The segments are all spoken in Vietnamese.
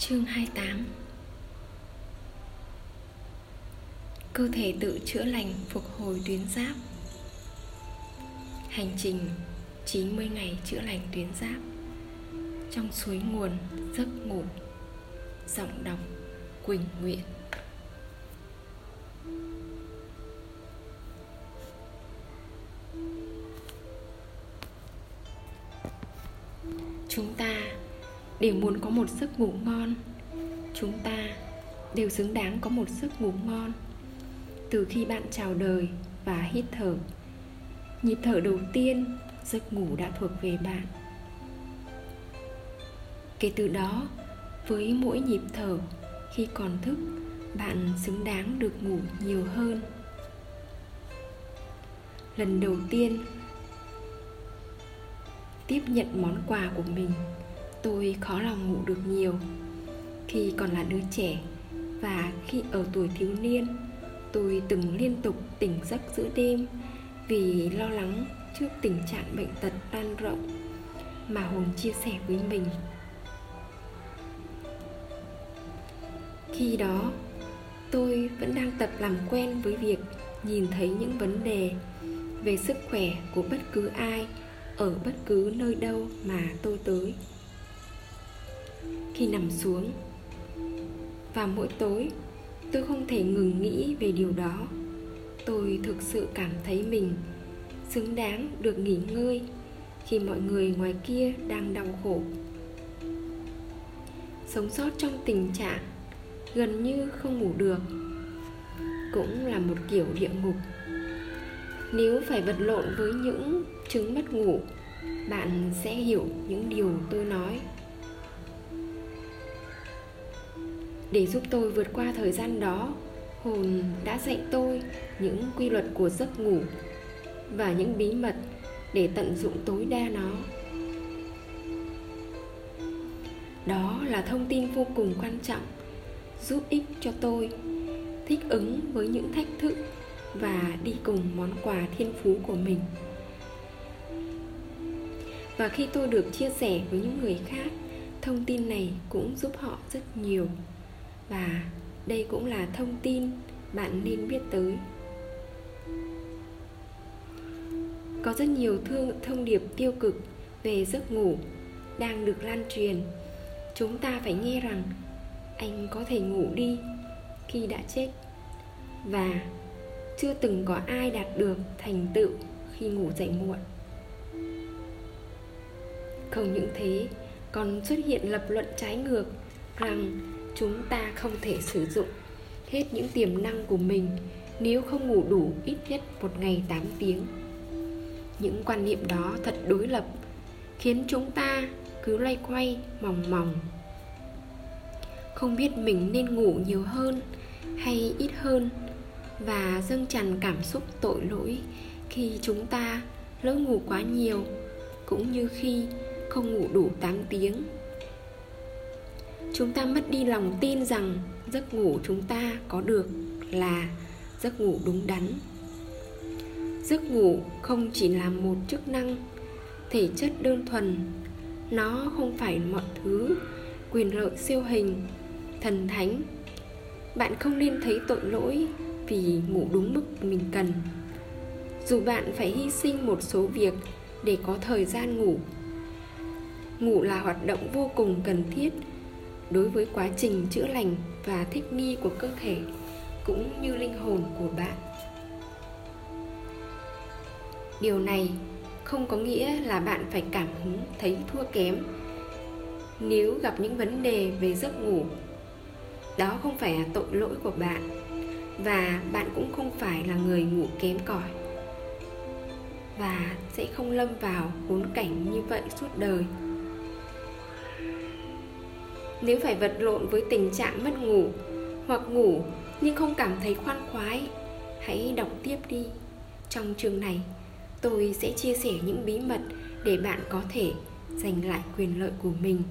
Chương 28 Cơ thể tự chữa lành phục hồi tuyến giáp. Hành trình 90 ngày chữa lành tuyến giáp. Trong suối nguồn, giấc ngủ, Giọng đọc, Quỳnh Nguyện. Đều muốn có một giấc ngủ ngon. Chúng ta đều xứng đáng có một giấc ngủ ngon. Từ khi bạn chào đời và hít thở, nhịp thở đầu tiên, giấc ngủ đã thuộc về bạn. Kể từ đó, với mỗi nhịp thở, khi còn thức, bạn xứng đáng được ngủ nhiều hơn. Lần đầu tiên tiếp nhận món quà của mình tôi khó lòng ngủ được nhiều. Khi còn là đứa trẻ và khi ở tuổi thiếu niên, tôi từng liên tục tỉnh giấc giữa đêm vì lo lắng trước tình trạng bệnh tật lan rộng mà hùng chia sẻ với mình. Khi đó, tôi vẫn đang tập làm quen với việc nhìn thấy những vấn đề về sức khỏe của bất cứ ai ở bất cứ nơi đâu mà tôi tới khi nằm xuống. Và mỗi tối, tôi không thể ngừng nghĩ về điều đó. Tôi thực sự cảm thấy mình xứng đáng được nghỉ ngơi khi mọi người ngoài kia đang đau khổ. Sống sót trong tình trạng gần như không ngủ được cũng là một kiểu địa ngục. Nếu phải vật lộn với những chứng mất ngủ, bạn sẽ hiểu những điều tôi nói. Để giúp tôi vượt qua thời gian đó, hồn đã dạy tôi những quy luật của giấc ngủ và những bí mật để tận dụng tối đa nó. Đó là thông tin vô cùng quan trọng, giúp ích cho tôi thích ứng với những thách thức và đi cùng món quà thiên phú của mình. Và khi tôi được chia sẻ với những người khác, thông tin này cũng giúp họ rất nhiều và đây cũng là thông tin bạn nên biết tới. Có rất nhiều thương, thông điệp tiêu cực về giấc ngủ đang được lan truyền. Chúng ta phải nghe rằng anh có thể ngủ đi khi đã chết và chưa từng có ai đạt được thành tựu khi ngủ dậy muộn. Không những thế, còn xuất hiện lập luận trái ngược rằng chúng ta không thể sử dụng hết những tiềm năng của mình nếu không ngủ đủ ít nhất một ngày 8 tiếng. Những quan niệm đó thật đối lập, khiến chúng ta cứ loay quay, mòng mòng. Không biết mình nên ngủ nhiều hơn hay ít hơn và dâng tràn cảm xúc tội lỗi khi chúng ta lỡ ngủ quá nhiều cũng như khi không ngủ đủ 8 tiếng chúng ta mất đi lòng tin rằng giấc ngủ chúng ta có được là giấc ngủ đúng đắn. Giấc ngủ không chỉ là một chức năng thể chất đơn thuần, nó không phải mọi thứ, quyền lợi siêu hình, thần thánh. Bạn không nên thấy tội lỗi vì ngủ đúng mức mình cần. Dù bạn phải hy sinh một số việc để có thời gian ngủ. Ngủ là hoạt động vô cùng cần thiết đối với quá trình chữa lành và thích nghi của cơ thể cũng như linh hồn của bạn. Điều này không có nghĩa là bạn phải cảm hứng, thấy thua kém nếu gặp những vấn đề về giấc ngủ. Đó không phải là tội lỗi của bạn và bạn cũng không phải là người ngủ kém cỏi và sẽ không lâm vào khốn cảnh như vậy suốt đời nếu phải vật lộn với tình trạng mất ngủ hoặc ngủ nhưng không cảm thấy khoan khoái, hãy đọc tiếp đi. Trong chương này, tôi sẽ chia sẻ những bí mật để bạn có thể giành lại quyền lợi của mình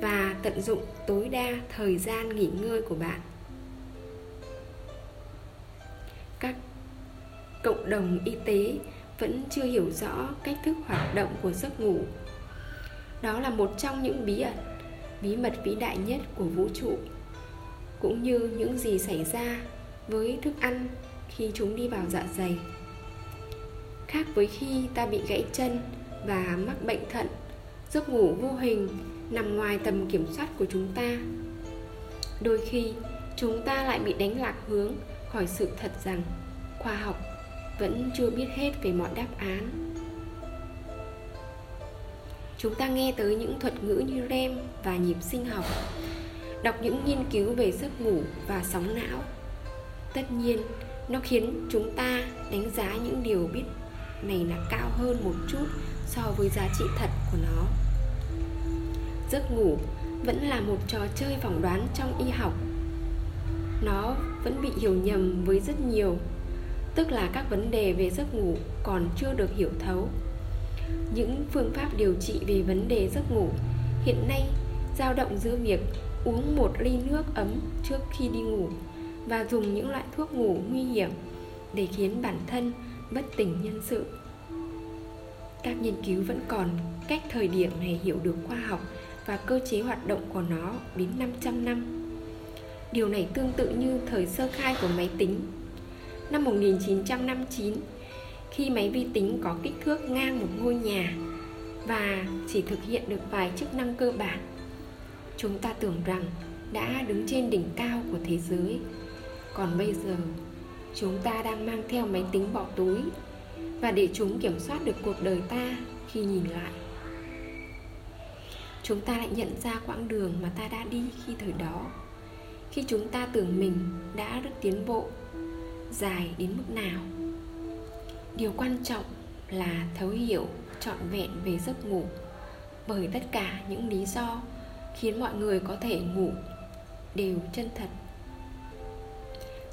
và tận dụng tối đa thời gian nghỉ ngơi của bạn. Các cộng đồng y tế vẫn chưa hiểu rõ cách thức hoạt động của giấc ngủ. Đó là một trong những bí ẩn bí mật vĩ đại nhất của vũ trụ, cũng như những gì xảy ra với thức ăn khi chúng đi vào dạ dày. Khác với khi ta bị gãy chân và mắc bệnh thận, giấc ngủ vô hình nằm ngoài tầm kiểm soát của chúng ta. Đôi khi, chúng ta lại bị đánh lạc hướng khỏi sự thật rằng khoa học vẫn chưa biết hết về mọi đáp án chúng ta nghe tới những thuật ngữ như REM và nhịp sinh học, đọc những nghiên cứu về giấc ngủ và sóng não. Tất nhiên, nó khiến chúng ta đánh giá những điều biết này là cao hơn một chút so với giá trị thật của nó. Giấc ngủ vẫn là một trò chơi phỏng đoán trong y học. Nó vẫn bị hiểu nhầm với rất nhiều, tức là các vấn đề về giấc ngủ còn chưa được hiểu thấu những phương pháp điều trị về vấn đề giấc ngủ hiện nay dao động giữa việc uống một ly nước ấm trước khi đi ngủ và dùng những loại thuốc ngủ nguy hiểm để khiến bản thân bất tỉnh nhân sự các nghiên cứu vẫn còn cách thời điểm này hiểu được khoa học và cơ chế hoạt động của nó đến 500 năm. Điều này tương tự như thời sơ khai của máy tính. Năm 1959, khi máy vi tính có kích thước ngang một ngôi nhà và chỉ thực hiện được vài chức năng cơ bản, chúng ta tưởng rằng đã đứng trên đỉnh cao của thế giới. Còn bây giờ, chúng ta đang mang theo máy tính bỏ túi và để chúng kiểm soát được cuộc đời ta khi nhìn lại. Chúng ta lại nhận ra quãng đường mà ta đã đi khi thời đó. Khi chúng ta tưởng mình đã rất tiến bộ dài đến mức nào điều quan trọng là thấu hiểu, trọn vẹn về giấc ngủ. Bởi tất cả những lý do khiến mọi người có thể ngủ đều chân thật.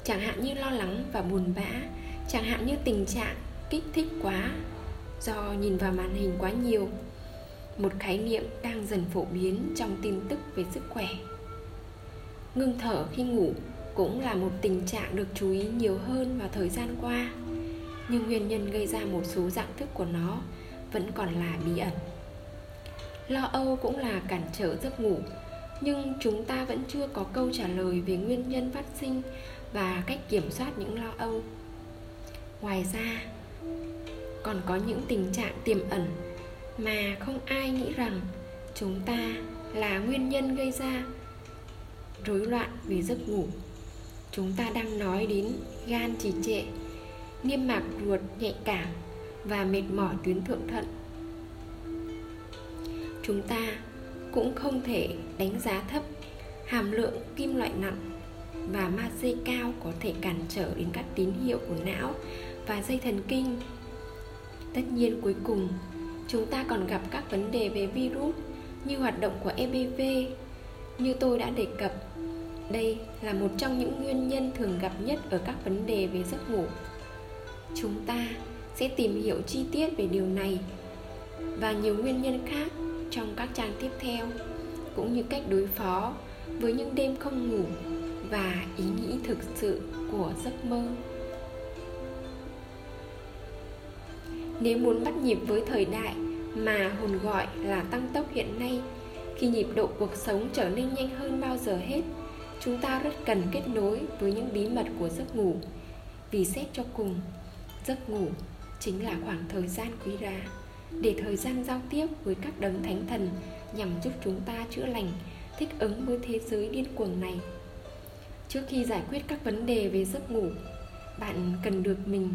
Chẳng hạn như lo lắng và buồn bã, chẳng hạn như tình trạng kích thích quá do nhìn vào màn hình quá nhiều. Một khái niệm đang dần phổ biến trong tin tức về sức khỏe. Ngưng thở khi ngủ cũng là một tình trạng được chú ý nhiều hơn vào thời gian qua nhưng nguyên nhân gây ra một số dạng thức của nó vẫn còn là bí ẩn. Lo âu cũng là cản trở giấc ngủ, nhưng chúng ta vẫn chưa có câu trả lời về nguyên nhân phát sinh và cách kiểm soát những lo âu. Ngoài ra, còn có những tình trạng tiềm ẩn mà không ai nghĩ rằng chúng ta là nguyên nhân gây ra rối loạn về giấc ngủ. Chúng ta đang nói đến gan trì trệ niêm mạc ruột nhạy cảm và mệt mỏi tuyến thượng thận chúng ta cũng không thể đánh giá thấp hàm lượng kim loại nặng và magie cao có thể cản trở đến các tín hiệu của não và dây thần kinh tất nhiên cuối cùng chúng ta còn gặp các vấn đề về virus như hoạt động của EBV. Như tôi đã đề cập, đây là một trong những nguyên nhân thường gặp nhất ở các vấn đề về giấc ngủ. Chúng ta sẽ tìm hiểu chi tiết về điều này và nhiều nguyên nhân khác trong các trang tiếp theo, cũng như cách đối phó với những đêm không ngủ và ý nghĩ thực sự của giấc mơ. Nếu muốn bắt nhịp với thời đại mà hồn gọi là tăng tốc hiện nay, khi nhịp độ cuộc sống trở nên nhanh hơn bao giờ hết, chúng ta rất cần kết nối với những bí mật của giấc ngủ. Vì xét cho cùng, giấc ngủ chính là khoảng thời gian quý giá để thời gian giao tiếp với các đấng thánh thần nhằm giúp chúng ta chữa lành, thích ứng với thế giới điên cuồng này. Trước khi giải quyết các vấn đề về giấc ngủ, bạn cần được mình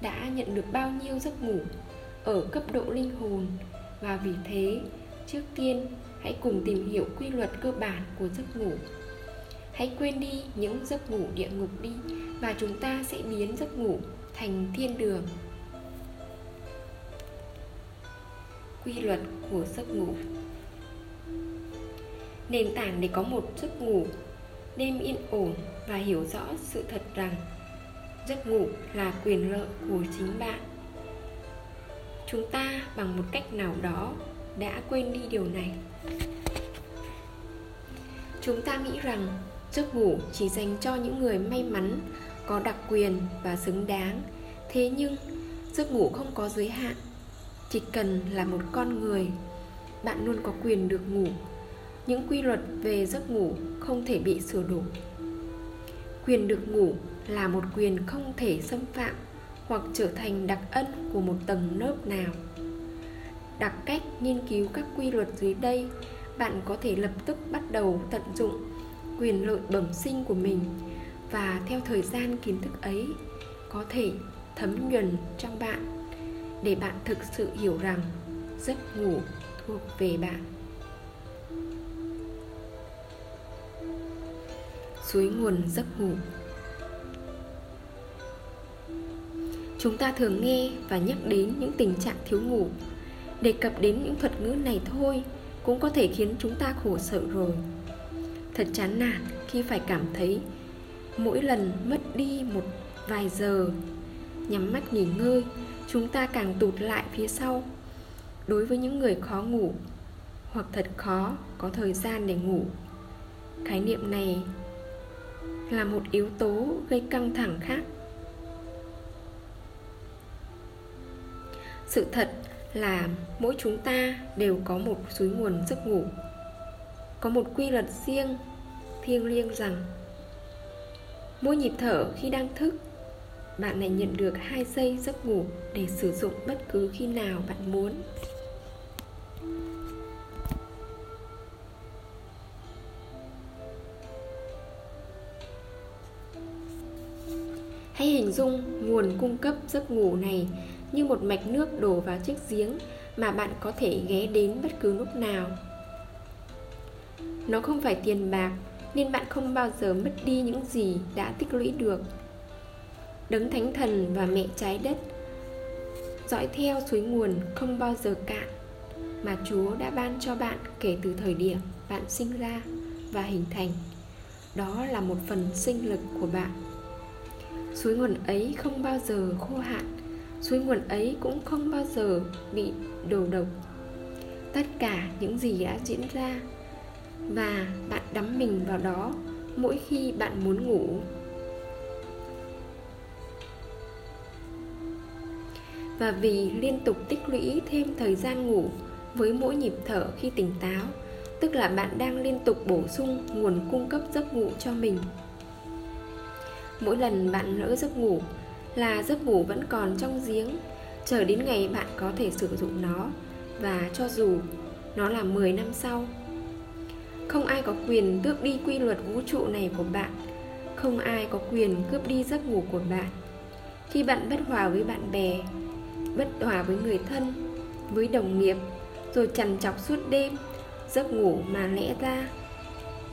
đã nhận được bao nhiêu giấc ngủ ở cấp độ linh hồn và vì thế trước tiên hãy cùng tìm hiểu quy luật cơ bản của giấc ngủ hãy quên đi những giấc ngủ địa ngục đi và chúng ta sẽ biến giấc ngủ thành thiên đường. Quy luật của giấc ngủ. Nền tảng để có một giấc ngủ đêm yên ổn và hiểu rõ sự thật rằng giấc ngủ là quyền lợi của chính bạn. Chúng ta bằng một cách nào đó đã quên đi điều này. Chúng ta nghĩ rằng giấc ngủ chỉ dành cho những người may mắn có đặc quyền và xứng đáng. Thế nhưng, giấc ngủ không có giới hạn. Chỉ cần là một con người, bạn luôn có quyền được ngủ. Những quy luật về giấc ngủ không thể bị sửa đổi. Quyền được ngủ là một quyền không thể xâm phạm hoặc trở thành đặc ân của một tầng lớp nào. Đặc cách nghiên cứu các quy luật dưới đây, bạn có thể lập tức bắt đầu tận dụng quyền lợi bẩm sinh của mình và theo thời gian kiến thức ấy, có thể thấm nhuần trong bạn để bạn thực sự hiểu rằng giấc ngủ thuộc về bạn. Suối nguồn giấc ngủ. Chúng ta thường nghe và nhắc đến những tình trạng thiếu ngủ. Đề cập đến những thuật ngữ này thôi cũng có thể khiến chúng ta khổ sở rồi. Thật chán nản khi phải cảm thấy mỗi lần mất đi một vài giờ, nhắm mắt nghỉ ngơi, chúng ta càng tụt lại phía sau. Đối với những người khó ngủ, hoặc thật khó có thời gian để ngủ, khái niệm này là một yếu tố gây căng thẳng khác. Sự thật là mỗi chúng ta đều có một suối nguồn giấc ngủ. Có một quy luật riêng thiêng liêng rằng mỗi nhịp thở khi đang thức, bạn lại nhận được hai giây giấc ngủ để sử dụng bất cứ khi nào bạn muốn. Hãy hình dung nguồn cung cấp giấc ngủ này như một mạch nước đổ vào chiếc giếng mà bạn có thể ghé đến bất cứ lúc nào. Nó không phải tiền bạc nên bạn không bao giờ mất đi những gì đã tích lũy được. Đấng thánh thần và mẹ trái đất, dõi theo suối nguồn không bao giờ cạn mà chúa đã ban cho bạn kể từ thời điểm bạn sinh ra và hình thành. Đó là một phần sinh lực của bạn. Suối nguồn ấy không bao giờ khô hạn, suối nguồn ấy cũng không bao giờ bị đổ độc. Tất cả những gì đã diễn ra và bạn đắm mình vào đó mỗi khi bạn muốn ngủ. Và vì liên tục tích lũy thêm thời gian ngủ với mỗi nhịp thở khi tỉnh táo, tức là bạn đang liên tục bổ sung nguồn cung cấp giấc ngủ cho mình. Mỗi lần bạn lỡ giấc ngủ là giấc ngủ vẫn còn trong giếng, chờ đến ngày bạn có thể sử dụng nó. Và cho dù nó là 10 năm sau không ai có quyền tước đi quy luật vũ trụ này của bạn. Không ai có quyền cướp đi giấc ngủ của bạn. Khi bạn bất hòa với bạn bè, bất hòa với người thân, với đồng nghiệp, rồi trằn trọc suốt đêm, giấc ngủ mà lẽ ra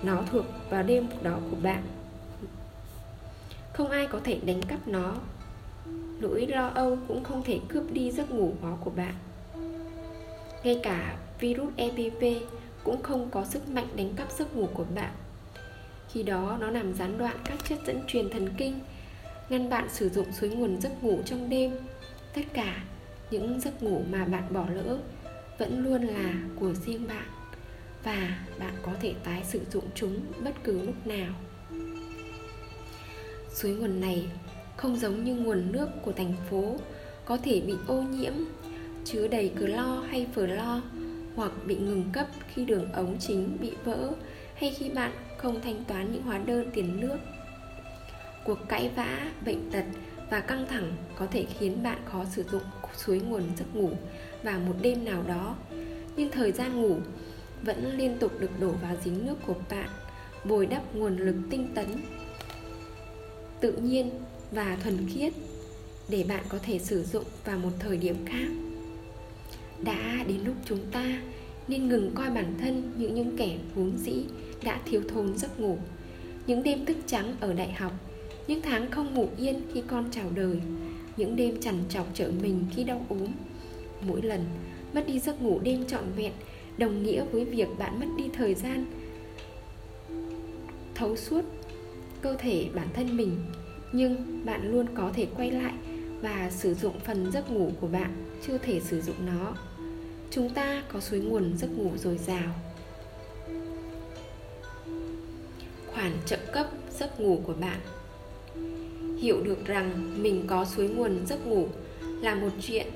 nó thuộc vào đêm đó của bạn. Không ai có thể đánh cắp nó. Nỗi lo âu cũng không thể cướp đi giấc ngủ đó của bạn. Ngay cả virus EPV cũng không có sức mạnh đánh cắp giấc ngủ của bạn. Khi đó, nó làm gián đoạn các chất dẫn truyền thần kinh, ngăn bạn sử dụng suối nguồn giấc ngủ trong đêm. Tất cả những giấc ngủ mà bạn bỏ lỡ vẫn luôn là của riêng bạn và bạn có thể tái sử dụng chúng bất cứ lúc nào. Suối nguồn này không giống như nguồn nước của thành phố, có thể bị ô nhiễm, chứa đầy clo hay phở lo hoặc bị ngừng cấp khi đường ống chính bị vỡ, hay khi bạn không thanh toán những hóa đơn tiền nước. Cuộc cãi vã, bệnh tật và căng thẳng có thể khiến bạn khó sử dụng suối nguồn giấc ngủ vào một đêm nào đó. Nhưng thời gian ngủ vẫn liên tục được đổ vào giếng nước của bạn, bồi đắp nguồn lực tinh tấn, tự nhiên và thuần khiết để bạn có thể sử dụng vào một thời điểm khác đã đến lúc chúng ta, nên ngừng coi bản thân như những kẻ vốn dĩ đã thiếu thốn giấc ngủ. Những đêm thức trắng ở đại học, những tháng không ngủ yên khi con chào đời, những đêm chằn chọc trở mình khi đau ốm. Mỗi lần mất đi giấc ngủ đêm trọn vẹn đồng nghĩa với việc bạn mất đi thời gian thấu suốt cơ thể bản thân mình. Nhưng bạn luôn có thể quay lại và sử dụng phần giấc ngủ của bạn, chưa thể sử dụng nó chúng ta có suối nguồn giấc ngủ dồi dào. Khoản trợ cấp giấc ngủ của bạn. Hiểu được rằng mình có suối nguồn giấc ngủ là một chuyện.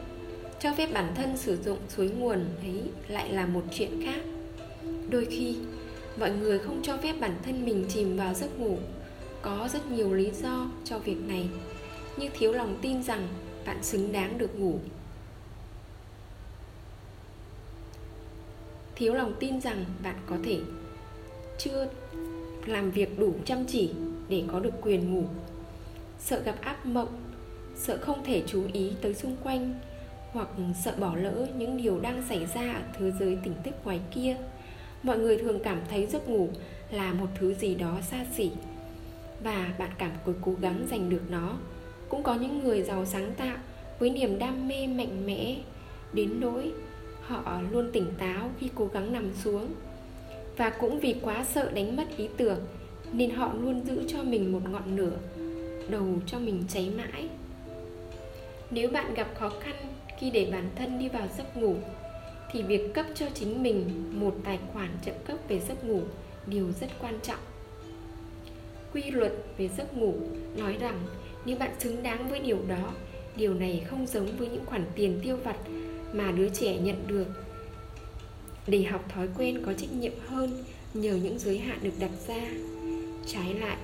Cho phép bản thân sử dụng suối nguồn ấy lại là một chuyện khác. Đôi khi, mọi người không cho phép bản thân mình chìm vào giấc ngủ. Có rất nhiều lý do cho việc này. Như thiếu lòng tin rằng bạn xứng đáng được ngủ. Thiếu lòng tin rằng bạn có thể chưa làm việc đủ chăm chỉ để có được quyền ngủ. Sợ gặp ác mộng, sợ không thể chú ý tới xung quanh, hoặc sợ bỏ lỡ những điều đang xảy ra ở thế giới tỉnh thức ngoài kia. Mọi người thường cảm thấy giấc ngủ là một thứ gì đó xa xỉ, và bạn cảm thấy cố gắng giành được nó. Cũng có những người giàu sáng tạo với niềm đam mê mạnh mẽ, đến nỗi họ luôn tỉnh táo khi cố gắng nằm xuống. Và cũng vì quá sợ đánh mất ý tưởng, nên họ luôn giữ cho mình một ngọn lửa, đầu cho mình cháy mãi. Nếu bạn gặp khó khăn khi để bản thân đi vào giấc ngủ, thì việc cấp cho chính mình một tài khoản trợ cấp về giấc ngủ, điều rất quan trọng. Quy luật về giấc ngủ nói rằng nếu bạn xứng đáng với điều đó, điều này không giống với những khoản tiền tiêu vặt mà đứa trẻ nhận được. Để học thói quen có trách nhiệm hơn nhờ những giới hạn được đặt ra. Trái lại,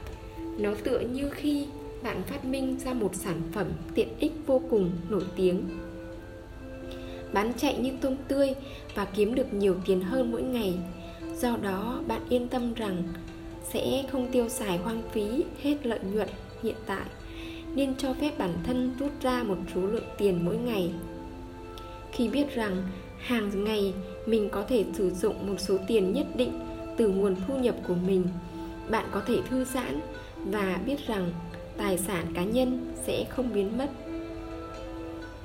nó tựa như khi bạn phát minh ra một sản phẩm tiện ích vô cùng nổi tiếng. Bán chạy như tôm tươi và kiếm được nhiều tiền hơn mỗi ngày. Do đó, bạn yên tâm rằng sẽ không tiêu xài hoang phí, hết lợi nhuận hiện tại, nên cho phép bản thân rút ra một số lượng tiền mỗi ngày khi biết rằng hàng ngày mình có thể sử dụng một số tiền nhất định từ nguồn thu nhập của mình. Bạn có thể thư giãn và biết rằng tài sản cá nhân sẽ không biến mất.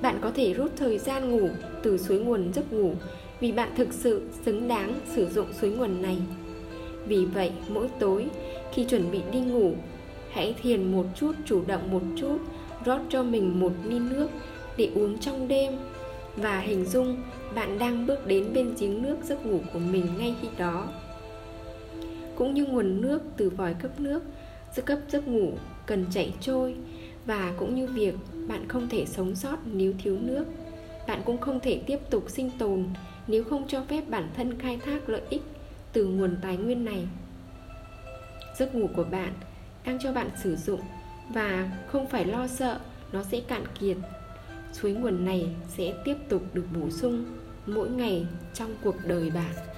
Bạn có thể rút thời gian ngủ từ suối nguồn giấc ngủ vì bạn thực sự xứng đáng sử dụng suối nguồn này. Vì vậy, mỗi tối khi chuẩn bị đi ngủ, hãy thiền một chút, chủ động một chút, rót cho mình một ly nước để uống trong đêm và hình dung bạn đang bước đến bên giếng nước giấc ngủ của mình ngay khi đó. Cũng như nguồn nước từ vòi cấp nước giấc cấp giấc ngủ cần chảy trôi và cũng như việc bạn không thể sống sót nếu thiếu nước, bạn cũng không thể tiếp tục sinh tồn nếu không cho phép bản thân khai thác lợi ích từ nguồn tài nguyên này. Giấc ngủ của bạn đang cho bạn sử dụng và không phải lo sợ nó sẽ cạn kiệt suối nguồn này sẽ tiếp tục được bổ sung mỗi ngày trong cuộc đời bạn.